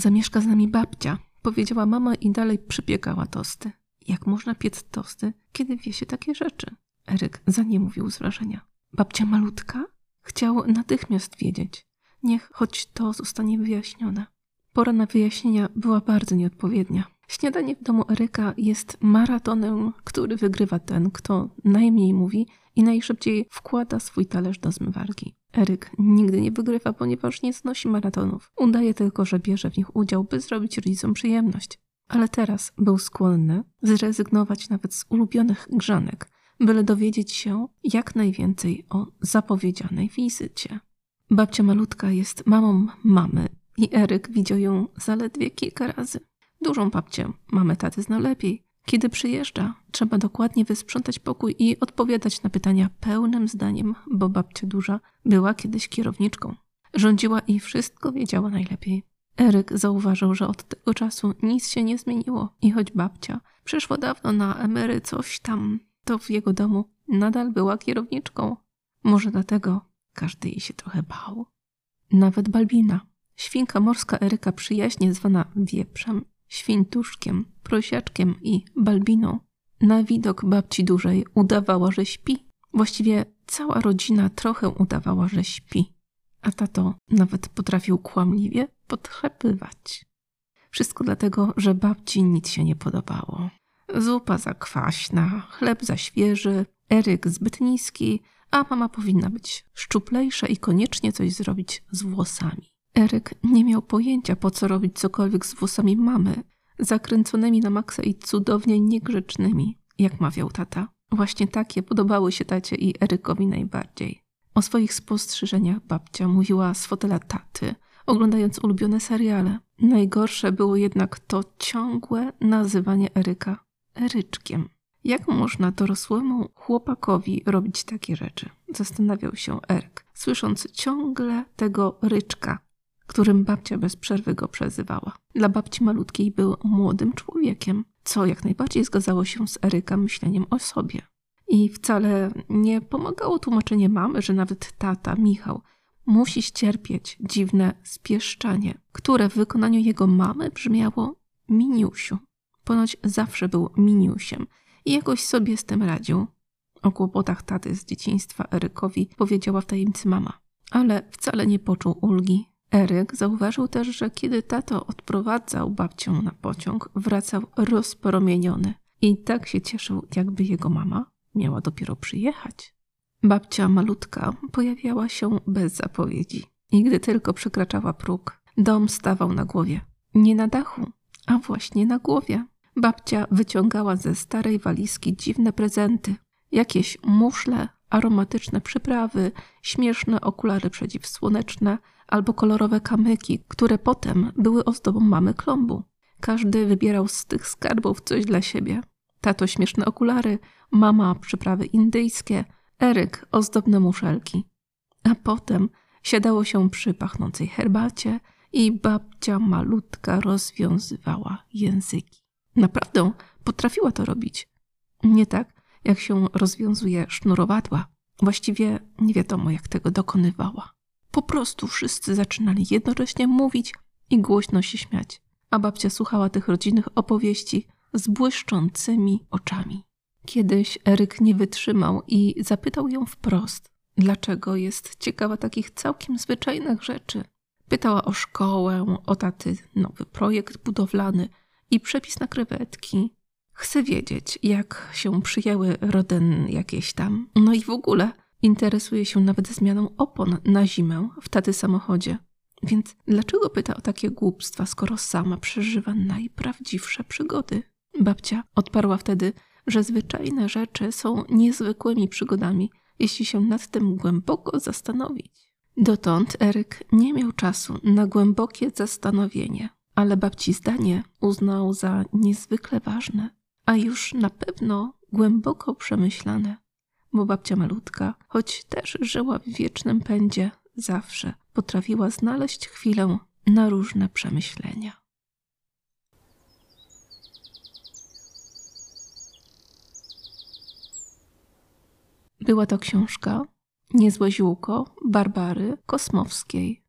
zamieszka z nami babcia, powiedziała mama i dalej przypiekała tosty. Jak można piec tosty, kiedy wie się takie rzeczy? Eryk za nie mówił z wrażenia. Babcia malutka? Chciał natychmiast wiedzieć. Niech choć to zostanie wyjaśnione. Pora na wyjaśnienia była bardzo nieodpowiednia. Śniadanie w domu Eryka jest maratonem, który wygrywa ten, kto najmniej mówi i najszybciej wkłada swój talerz do zmywarki. Eryk nigdy nie wygrywa, ponieważ nie znosi maratonów. Udaje tylko, że bierze w nich udział, by zrobić rodzicom przyjemność. Ale teraz był skłonny zrezygnować nawet z ulubionych grzanek, byle dowiedzieć się jak najwięcej o zapowiedzianej wizycie. Babcia malutka jest mamą mamy i Eryk widział ją zaledwie kilka razy. Dużą babcię mamy taty zna lepiej. Kiedy przyjeżdża, trzeba dokładnie wysprzątać pokój i odpowiadać na pytania pełnym zdaniem, bo babcia duża była kiedyś kierowniczką. Rządziła i wszystko wiedziała najlepiej. Eryk zauważył, że od tego czasu nic się nie zmieniło i choć babcia przeszła dawno na emery coś tam, to w jego domu nadal była kierowniczką. Może dlatego każdy jej się trochę bał. Nawet Balbina, świnka morska Eryka przyjaźnie zwana wieprzem, świntuszkiem, prosiaczkiem i balbiną, na widok babci dużej udawała, że śpi. Właściwie cała rodzina trochę udawała, że śpi, a tato nawet potrafił kłamliwie podchlepywać. Wszystko dlatego, że babci nic się nie podobało. Zupa za kwaśna, chleb za świeży, Eryk zbyt niski, a mama powinna być szczuplejsza i koniecznie coś zrobić z włosami. Eryk nie miał pojęcia, po co robić cokolwiek z włosami mamy, zakręconymi na maksa i cudownie niegrzecznymi, jak mawiał tata. Właśnie takie podobały się tacie i Erykowi najbardziej. O swoich spostrzeżeniach babcia mówiła z fotela taty, oglądając ulubione seriale. Najgorsze było jednak to ciągłe nazywanie Eryka Eryczkiem. Jak można dorosłemu chłopakowi robić takie rzeczy? Zastanawiał się Eryk, słysząc ciągle tego ryczka, którym babcia bez przerwy go przezywała. Dla babci malutkiej był młodym człowiekiem, co jak najbardziej zgadzało się z Eryka myśleniem o sobie. I wcale nie pomagało tłumaczenie mamy, że nawet tata, Michał, musi ścierpieć dziwne spieszczanie, które w wykonaniu jego mamy brzmiało miniusiu. Ponoć zawsze był miniusiem i jakoś sobie z tym radził. O kłopotach taty z dzieciństwa Erykowi powiedziała w tajemnicy mama, ale wcale nie poczuł ulgi. Eryk zauważył też, że kiedy tato odprowadzał babcię na pociąg, wracał rozpromieniony i tak się cieszył, jakby jego mama miała dopiero przyjechać. Babcia malutka pojawiała się bez zapowiedzi i gdy tylko przekraczała próg, dom stawał na głowie. Nie na dachu, a właśnie na głowie. Babcia wyciągała ze starej walizki dziwne prezenty. Jakieś muszle, aromatyczne przyprawy, śmieszne okulary przeciwsłoneczne albo kolorowe kamyki, które potem były ozdobą mamy klombu. Każdy wybierał z tych skarbów coś dla siebie. Tato śmieszne okulary, mama przyprawy indyjskie, Eryk ozdobne muszelki. A potem siadało się przy pachnącej herbacie i babcia malutka rozwiązywała języki. Naprawdę potrafiła to robić. Nie tak, jak się rozwiązuje sznurowadła. Właściwie nie wiadomo, jak tego dokonywała. Po prostu wszyscy zaczynali jednocześnie mówić i głośno się śmiać, a babcia słuchała tych rodzinnych opowieści z błyszczącymi oczami. Kiedyś Eryk nie wytrzymał i zapytał ją wprost, dlaczego jest ciekawa takich całkiem zwyczajnych rzeczy. Pytała o szkołę, o taty nowy projekt budowlany i przepis na krewetki. Chce wiedzieć, jak się przyjęły roden jakieś tam. No i w ogóle interesuje się nawet zmianą opon na zimę w taty samochodzie. Więc dlaczego pyta o takie głupstwa, skoro sama przeżywa najprawdziwsze przygody? Babcia odparła wtedy, że zwyczajne rzeczy są niezwykłymi przygodami, jeśli się nad tym głęboko zastanowić. Dotąd Eryk nie miał czasu na głębokie zastanowienie, ale babci zdanie uznał za niezwykle ważne, a już na pewno głęboko przemyślane, bo babcia malutka, choć też żyła w wiecznym pędzie, zawsze potrafiła znaleźć chwilę na różne przemyślenia. Była to książka Niezłe ziółko Barbary Kosmowskiej.